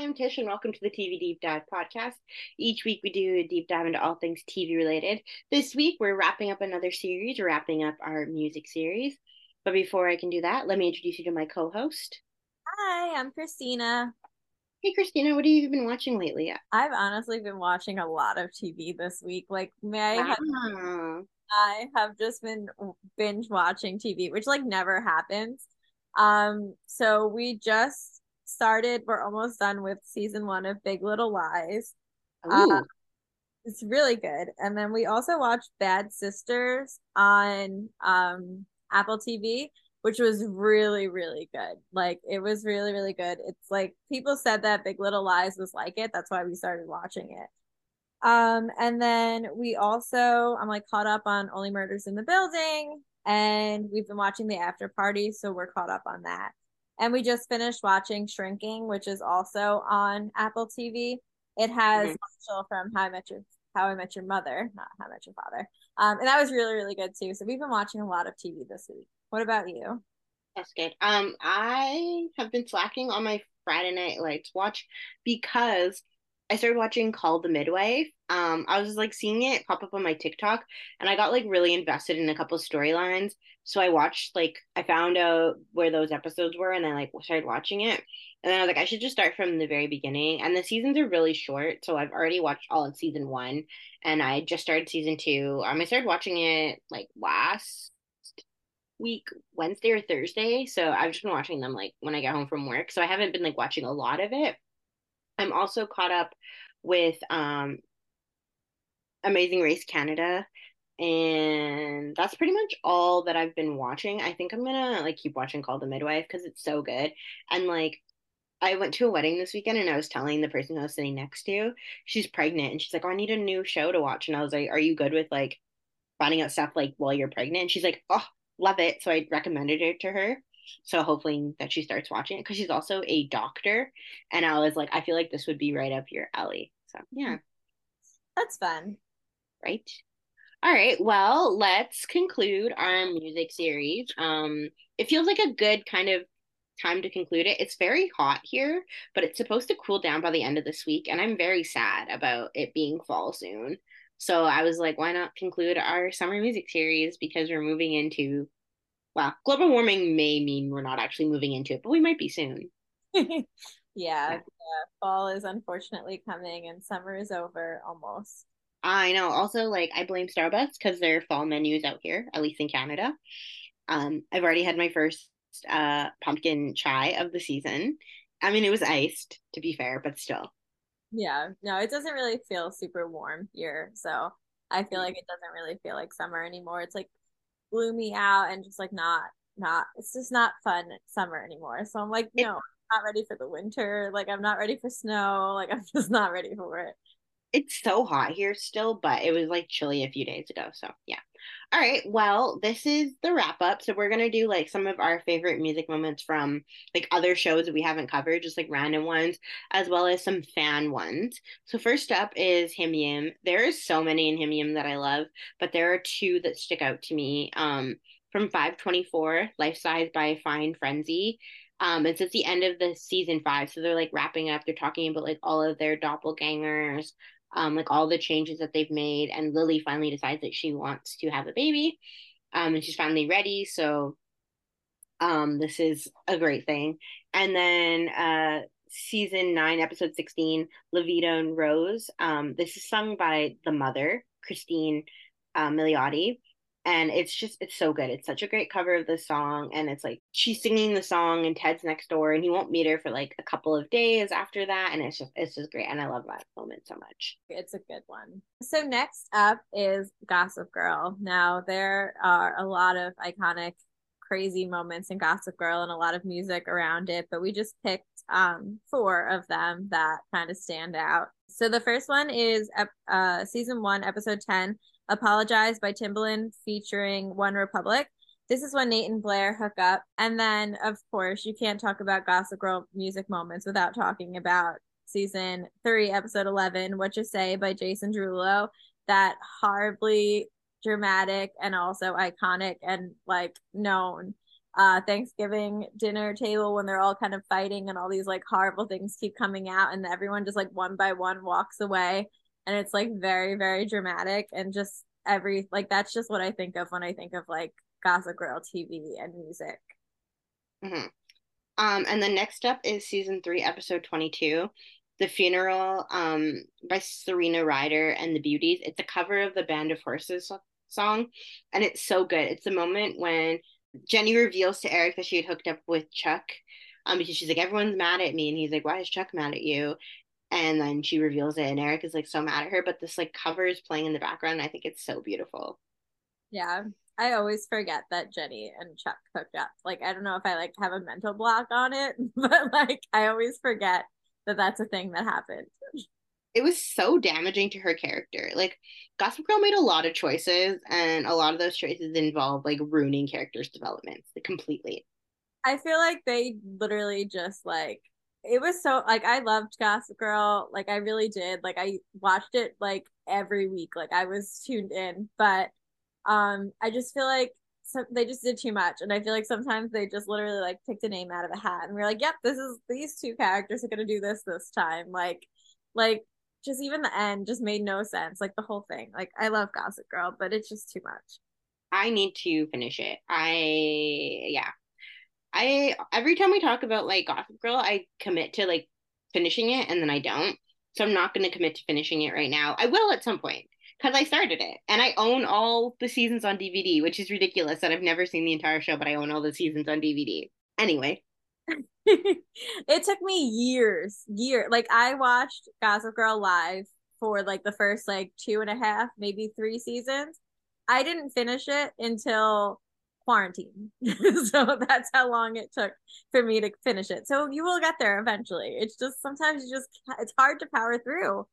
I'm Tish, and welcome to the TV Deep Dive podcast. Each week, we do a deep dive into all things TV related. This week, we're wrapping up another series, we're wrapping up our music series. But before I can do that, let me introduce you to my co host. Hi, I'm Christina. Hey, Christina, what have you been watching lately? I've honestly been watching a lot of TV this week. Like, may I have, Wow. I have just been binge watching TV, which like never happens. Um, so we just started, we're almost done with season one of Big Little Lies. Uh, it's really good. And then we also watched Bad Sisters on um Apple TV, which was really, really good. Like it was really, really good. It's like people said that Big Little Lies was like it. That's why we started watching it. Um, and then we also I'm like caught up on Only Murders in the Building, and we've been watching the after party, so we're caught up on that. And we just finished watching Shrinking, which is also on Apple TV. It has. Marshall from How I Met Your How I Met Your Mother, not How I Met Your Father. Um, and that was really, really good too. So we've been watching a lot of TV this week. What about you? That's good. Um, I have been slacking on my Friday Night Lights watch because I started watching Called the Midwife. Um, I was like seeing it pop up on my TikTok, and I got like really invested in a couple storylines. So I watched like I found out where those episodes were, and I like started watching it. And then I was like, I should just start from the very beginning. And the seasons are really short, so I've already watched all of season one, and I just started season two. Um, I started watching it like last week Wednesday or Thursday. So I've just been watching them like when I get home from work. So I haven't been like watching a lot of it. I'm also caught up with um Amazing Race Canada and that's pretty much all that I've been watching. I think I'm gonna like keep watching Call the Midwife because it's so good. And like I went to a wedding this weekend and I was telling the person I was sitting next to, she's pregnant and she's like, Oh, I need a new show to watch. And I was like, Are you good with like finding out stuff like while you're pregnant? And she's like, Oh, love it. So I recommended it to her. So hopefully that she starts watching it because she's also a doctor. And I was like, I feel like this would be right up your alley. So yeah, That's fun. right. All right. Well, let's conclude our music series. Um, it feels like a good kind of time to conclude it. It's very hot here, but it's supposed to cool down by the end of this week, and I'm very sad about it being fall soon. So I was like, why not conclude our summer music series because we're moving into, well, global warming may mean we're not actually moving into it, but we might be soon. yeah, Yeah. yeah, fall is unfortunately coming and summer is over almost. I know. Also, like, I blame Starbucks because their fall menus out here, at least in Canada. Um, I've already had my first uh pumpkin chai of the season. I mean, it was iced, to be fair, but still. Yeah, no, it doesn't really feel super warm here. So I feel like it doesn't really feel like summer anymore. It's like gloomy out and just like not, not, it's just not fun summer anymore. So I'm like, no, I'm not ready for the winter. Like, I'm not ready for snow. Like, I'm just not ready for it. It's so hot here still, but it was like chilly a few days ago. So, yeah. All right. Well, this is the wrap up. So, we're going to do like some of our favorite music moments from like other shows that we haven't covered, just like random ones, as well as some fan ones. So, first up is Him There is so many in HIMYM that I love, but there are two that stick out to me. Um, from 524, Life Size by Fine Frenzy. Um, it's at the end of the season five. So, they're like wrapping up, they're talking about like all of their doppelgangers um, like all the changes that they've made. And Lily finally decides that she wants to have a baby, um, and she's finally ready. So, um, this is a great thing. And then, uh, season nine, episode sixteen, La Vie en Rose. Um, this is sung by the mother, Cristin uh, Milioti. And it's just, it's so good. It's such a great cover of the song. And it's like she's singing the song, and Ted's next door, and he won't meet her for like a couple of days after that. And it's just, it's just great. And I love that moment so much. It's a good one. So next up is Gossip Girl. Now there are a lot of iconic, crazy moments in Gossip Girl and a lot of music around it, but we just picked um four of them that kind of stand out. So the first one is uh season one, episode ten, Apologize by Timbaland featuring One Republic. This is when Nate and Blair hook up. And then, of course, you can't talk about Gossip Girl music moments without talking about season three, episode 11, What You Say by Jason Derulo. That horribly dramatic and also iconic and like known uh Thanksgiving dinner table when they're all kind of fighting and all these like horrible things keep coming out and everyone just like one by one walks away and it's like very very dramatic and just every like that's just what I think of when I think of like Gossip Girl TV and music. Mm-hmm. Um, and then next up is season three, episode twenty-two, "The Funeral," um, by Serena Ryder and the Beauties. It's a cover of the Band of Horses song, and it's so good. It's the moment when Jenny reveals to Eric that she had hooked up with Chuck, um, because she's like, "Everyone's mad at me," and he's like, "Why is Chuck mad at you?" And then she reveals it, and Eric is like so mad at her, but this like cover is playing in the background. I think it's so beautiful. Yeah, I always forget that Jenny and Chuck hooked up. Like, I don't know if I like have a mental block on it, but like, I always forget that that's a thing that happened. It was so damaging to her character. Like, Gossip Girl made a lot of choices, and a lot of those choices involve like ruining characters' developments like, completely. I feel like they literally just like it was so like I loved Gossip Girl. Like I really did. Like I watched it like every week. Like I was tuned in. But um I just feel like some, they just did too much. And I feel like sometimes they just literally like picked a name out of a hat and we're like, yep, this is these two characters are gonna do this this time. Like like just even the end just made no sense. Like the whole thing. Like I love Gossip Girl, but it's just too much. I need to finish it. I yeah, I every time we talk about like Gossip Girl, I commit to like finishing it and then I don't. So I'm not going to commit to finishing it right now. I will at some point because I started it and I own all the seasons on DVD, which is ridiculous that I've never seen the entire show, but I own all the seasons on DVD. Anyway, it took me years, year. Like I watched Gossip Girl live for like the first like two and a half, maybe three seasons. I didn't finish it until quarantine. so that's how long it took for me to finish it. So you will get there eventually. It's just sometimes you just it's hard to power through.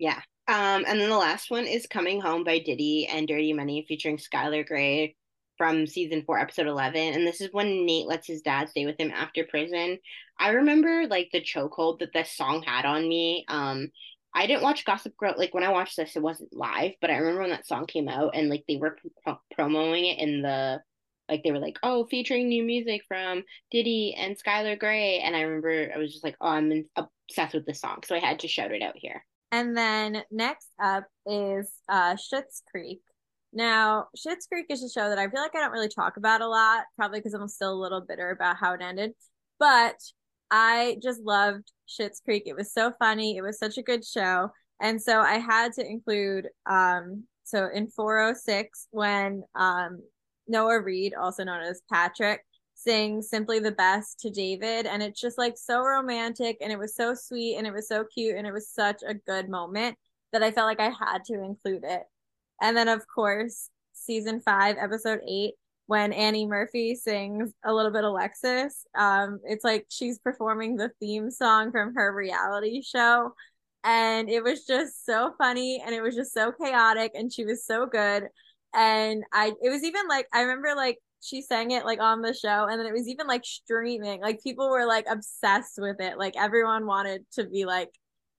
Yeah. Um, and then the last one is Coming Home by Diddy and Dirty Money featuring Skylar Grey from season four, episode 11. And this is when Nate lets his dad stay with him after prison. I remember like the chokehold that this song had on me. Um, I didn't watch Gossip Girl like when I watched this, it wasn't live, but I remember when that song came out and like they were pro- promoting it in the like they were like, oh, featuring new music from Diddy and Skylar Grey, and I remember I was just like, oh, I'm obsessed with this song, so I had to shout it out here. And then next up is uh Schitt's Creek. Now, Schitt's Creek is a show that I feel like I don't really talk about a lot, probably because I'm still a little bitter about how it ended. But I just loved Schitt's Creek. It was so funny. It was such a good show. And so I had to include um so in 406 when um Noah Reid, also known as Patrick, sings Simply the Best to David. And it's just like so romantic and it was so sweet and it was so cute and it was such a good moment that I felt like I had to include it. And then, of course, season five, episode eight, when Annie Murphy sings a little bit of Alexis. Um, it's like she's performing the theme song from her reality show. And it was just so funny and it was just so chaotic and she was so good and I it was even like I remember like she sang it like on the show and then it was even like streaming like people were like obsessed with it like everyone wanted to be like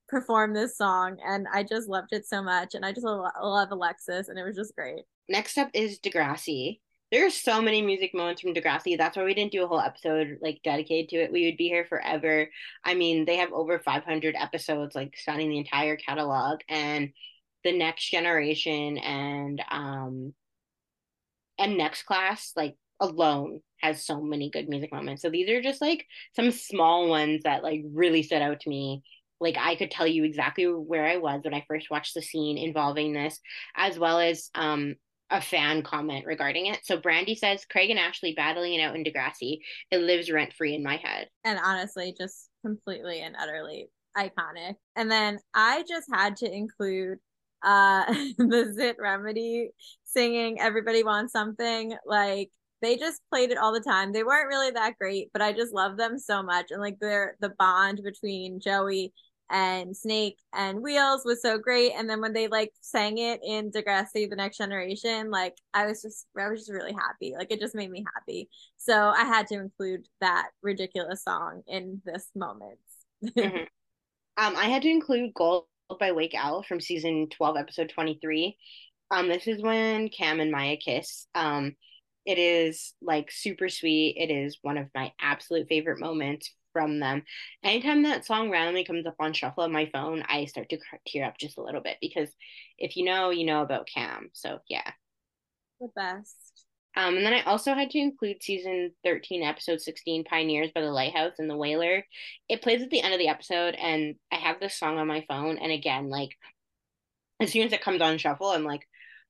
perform this song and I just loved it so much and I just love Alexis and it was just great. Next up is Degrassi. There's so many music moments from Degrassi. That's why we didn't do a whole episode like dedicated to it. We would be here forever. I mean, they have over 500 episodes like spanning the entire catalog and the next generation and um and next class like alone has so many good music moments so these are just like some small ones that like really stood out to me like i could tell you exactly where i was when i first watched the scene involving this as well as um a fan comment regarding it. So Brandy says Craig and Ashley battling it out in Degrassi. It lives rent free in my head. And honestly, just completely and utterly iconic. And then I just had to include uh the Zit Remedy singing Everybody Wants Something. Like they just played it all the time. They weren't really that great, but I just love them so much. And like their the bond between Joey and Snake and Wheels was so great. And then when they like sang it in Degrassi, the next generation, like I was just I was just really happy. Like it just made me happy. So I had to include that ridiculous song in this moment. mm-hmm. Um, I had to include Gold by Wake Owl from season 12, episode 23. Um, this is when Cam and Maya kiss. Um, it is like super sweet. It is one of my absolute favorite moments from them. Anytime that song randomly comes up on shuffle on my phone, I start to tear up just a little bit because if you know, you know about Cam. So yeah. The best. Um, and then I also had to include season 13, episode 16, Pioneers by the Lighthouse and the Whaler. It plays at the end of the episode, and I have this song on my phone. And again, like, as soon as it comes on shuffle, I'm like,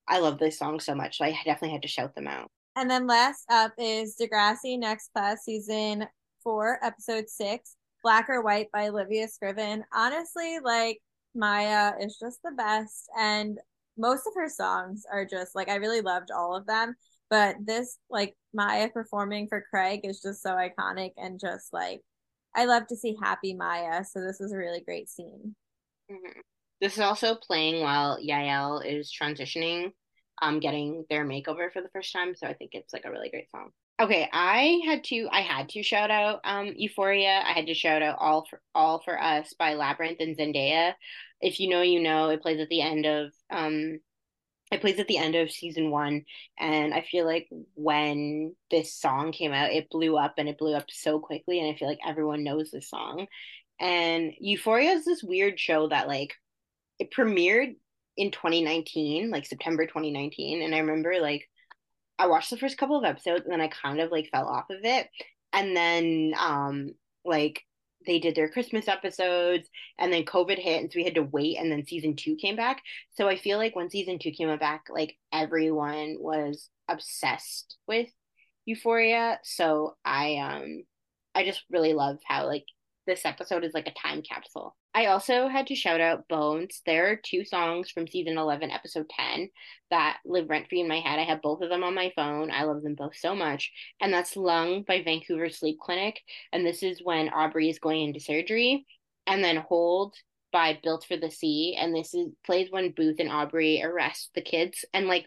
I love this song so much. So I definitely had to shout them out. And then last up is Degrassi Next Class season four, episode six, Black or White by Olivia Scriven. Honestly, like Maya is just the best. And most of her songs are just like I really loved all of them. But this like Maya performing for Craig is just so iconic and just like I love to see happy Maya. So this was a really great scene. Mm-hmm. This is also playing while Yael is transitioning, um, getting their makeover for the first time. So I think it's like a really great song. Okay, I had to I had to shout out um Euphoria. I had to shout out All for All for Us by Labrinth and Zendaya. If you know, you know. It plays at the end of um it plays at the end of season one and i feel like when this song came out it blew up and it blew up so quickly and i feel like everyone knows this song. And euphoria is this weird show that like it premiered in 2019 like september 2019 and i remember like i watched the first couple of episodes and then i kind of like fell off of it. And then um like they did their Christmas episodes and then COVID hit and so we had to wait and then season two came back. So I feel like when season two came back, like everyone was obsessed with Euphoria. So I um I just really love how like this episode is like a time capsule. I also had to shout out Bones. There are two songs from season 11, episode 10 that live rent free in my head. I have both of them on my phone. I love them both so much. And that's Lung by Vancouver Sleep Clinic. And this is when Aubrey is going into surgery. And then Hold by Built for the Sea. And this is plays when Booth and Aubrey arrest the kids. And like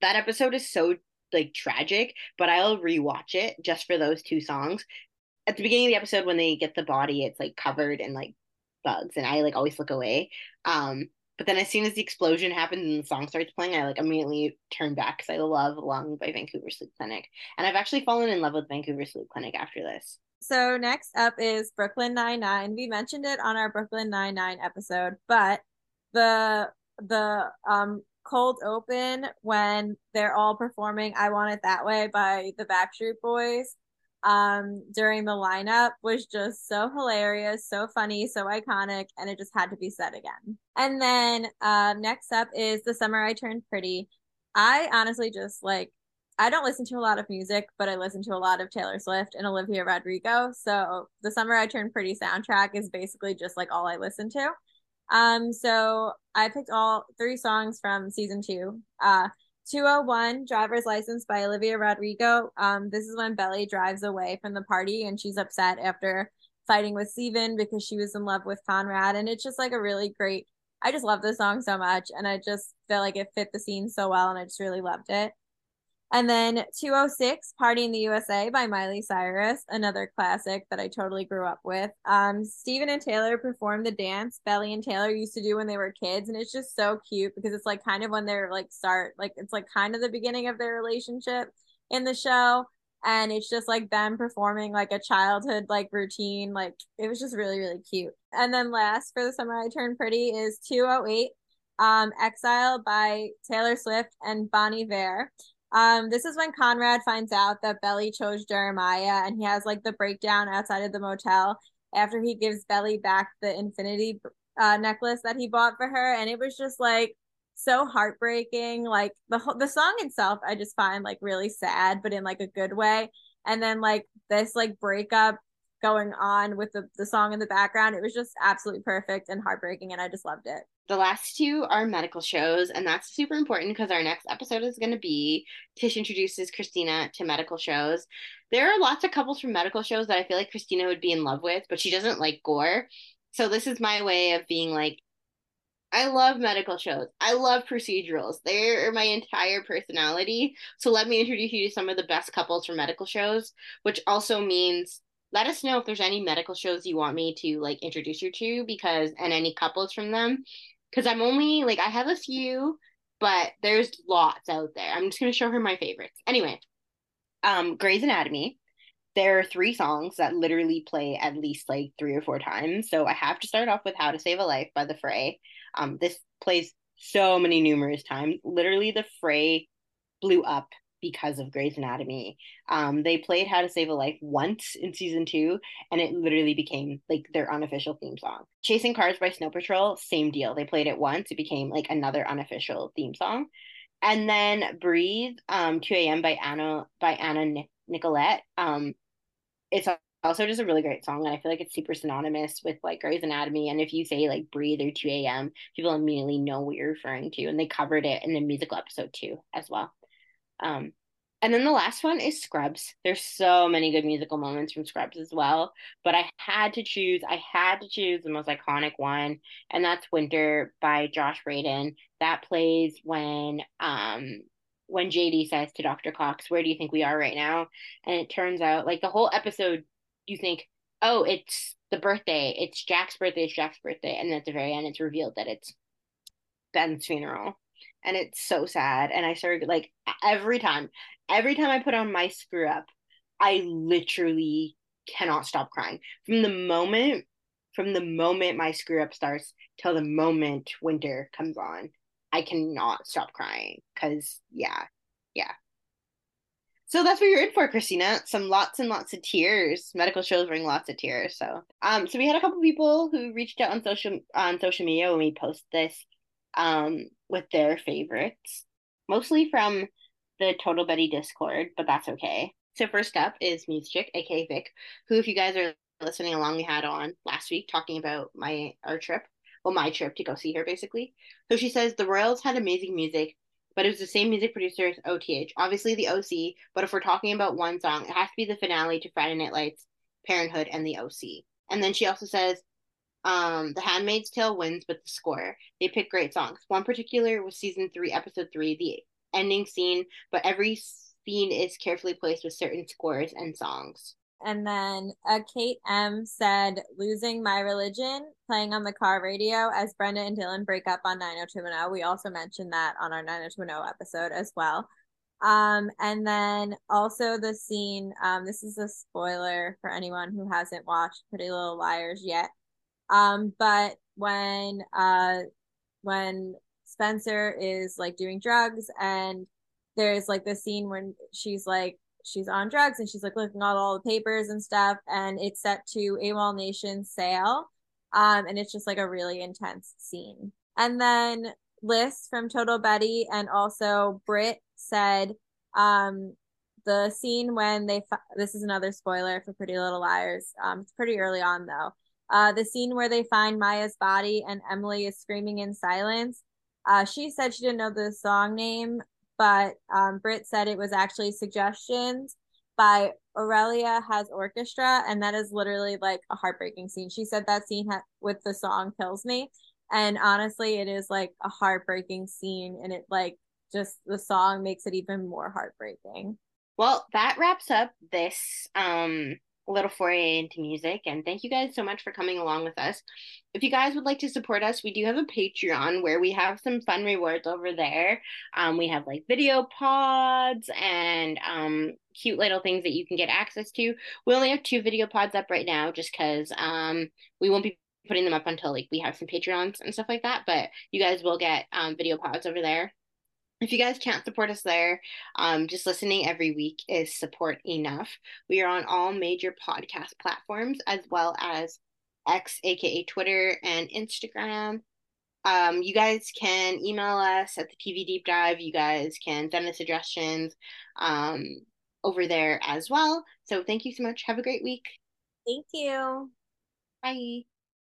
that episode is so like tragic, but I'll rewatch it just for those two songs at the beginning of the episode when they get the body, it's like covered in like bugs, and I like always look away. Um, but then as soon as the explosion happens and the song starts playing, I like immediately turn back because I love Lung by Vancouver Sleep Clinic, and I've actually fallen in love with Vancouver Sleep Clinic after this. So next up is Brooklyn Nine Nine. We mentioned it on our Brooklyn Nine Nine episode, but the the um cold open when they're all performing "I Want It That Way" by the Backstreet Boys um during the lineup was just so hilarious, so funny, so iconic, and it just had to be said again. And then uh, next up is The Summer I Turned Pretty. I honestly just like I don't listen to a lot of music, but I listen to a lot of Taylor Swift and Olivia Rodrigo. So The Summer I Turned Pretty soundtrack is basically just like all I listen to. Um, so I picked all three songs from season two. Uh, 201 driver's license by olivia rodrigo. Um, this is when belly drives away from the party and she's upset after fighting with steven because she was in love with conrad. And it's just like a really great i just love the song so much and i just feel like it fit the scene so well and i just really loved it and then 206, Party in the USA by Miley Cyrus, another classic that I totally grew up with. Um, Steven and Taylor performed the dance Belly and Taylor used to do when they were kids. And it's just so cute because it's like kind of when they're like start, like it's like kind of the beginning of their relationship in the show. And it's just like them performing like a childhood like routine. Like it was just really, really cute. And then last for the summer I turned pretty is 208, um, Exile by Taylor Swift and Bon Iver. Um, this is when Conrad finds out that Belly chose Jeremiah, and he has like the breakdown outside of the motel after he gives Belly back the infinity uh, necklace that he bought for her, and it was just like so heartbreaking. Like the the song itself, I just find like really sad, but in like a good way. And then like this like breakup going on with the, the song in the background, it was just absolutely perfect and heartbreaking, and I just loved it. The last two are medical shows, and that's super important because our next episode is going to be Tish introduces Christina to medical shows. There are lots of couples from medical shows that I feel like Christina would be in love with, but she doesn't like gore. So this is my way of being like, I love medical shows. I love procedurals. They're my entire personality. So let me introduce you to some of the best couples from medical shows, which also means let us know if there's any medical shows you want me to like introduce you to because and any couples from them because I'm only like I have a few but there's lots out there. I'm just gonna show her my favorites. Anyway, um, Grey's Anatomy. There are three songs that literally play at least like three or four times. So I have to start off with How to Save a Life by the Fray. Um, this plays so many numerous times. Literally, the Fray blew up because of Grey's Anatomy. Um, they played How to Save a Life once in season two, and it literally became like their unofficial theme song. Chasing Cars by Snow Patrol, same deal. They played it once, it became like another unofficial theme song. And then Breathe, um, 2 a.m. by Anna by Anna Nicolette. Um, it's also just a really great song, and I feel like it's super synonymous with like Grey's Anatomy. And if you say like Breathe or 2 a.m., people immediately know what you're referring to, and they covered it in the musical episode too as well. Um, and then the last one is Scrubs. There's so many good musical moments from Scrubs as well, but I had to choose. I had to choose the most iconic one, and that's Winter by Josh Radin. That plays when um when JD says to Dr. Cox, "Where do you think we are right now?" And it turns out, like the whole episode, you think, "Oh, it's the birthday. It's Jack's birthday. It's Jack's birthday," and at the very end, it's revealed that it's Ben's funeral and it's so sad. And I started like every time, every time I put on my screw up, I literally cannot stop crying. From the moment from the moment my screw up starts till the moment winter comes on i cannot stop crying because yeah yeah. So that's what you're in for christina. Some lots and lots of tears. Medical shows bring lots of tears so. Um so we had a couple people who reached out on social on social media when we post this. Um with their favorites, mostly from the Total Betty Discord, but that's okay. So first up is Music, aka Vic, who, if you guys are listening along, we had on last week talking about my our trip, well, my trip to go see her, basically. So she says the Royals had amazing music, but it was the same music producer as OTH. Obviously, the OC, but if we're talking about one song, it has to be the finale to Friday Night Lights, Parenthood, and the OC. And then she also says um, The Handmaid's Tale wins with the score. They pick great songs. One particular was season three, episode three, the ending scene, but every scene is carefully placed with certain scores and songs. And then uh, Kate M said, Losing My Religion, playing on the car radio as Brenda and Dylan break up on 90210. We also mentioned that on our 90210 episode as well. Um, and then also the scene, um, this is a spoiler for anyone who hasn't watched Pretty Little Liars yet. Um, but when uh when Spencer is like doing drugs and there's like the scene when she's like she's on drugs and she's like looking at all the papers and stuff and it's set to AWOL Nation Sail. Um, and it's just like a really intense scene. And then Liz from Total Betty and also Britt said um the scene when they this is another spoiler for Pretty Little Liars. Um, it's pretty early on though. Uh, the scene where they find Maya's body and Emily is screaming in silence. Uh, she said she didn't know the song name, but um, Britt said it was actually suggestions by Aurelia Has Orchestra, and that is literally like a heartbreaking scene. She said that scene ha- with the song kills me, and honestly, it is like a heartbreaking scene, and it like just the song makes it even more heartbreaking. Well, that wraps up this um little foray into music. And thank you guys so much for coming along with us. If you guys would like to support us, we do have a Patreon where we have some fun rewards over there. Um, we have like video pods and um, cute little things that you can get access to. We only have two video pods up right now just because um, we won't be putting them up until like we have some Patreons and stuff like that. But you guys will get um, video pods over there if you guys can't support us there, um, just listening every week is support enough. We are on all major podcast platforms as well as X, aka Twitter and Instagram. Um, you guys can email us at the TV Deep Dive. You guys can send us suggestions um, over there as well. So thank you so much. Have a great week. Thank you. Bye.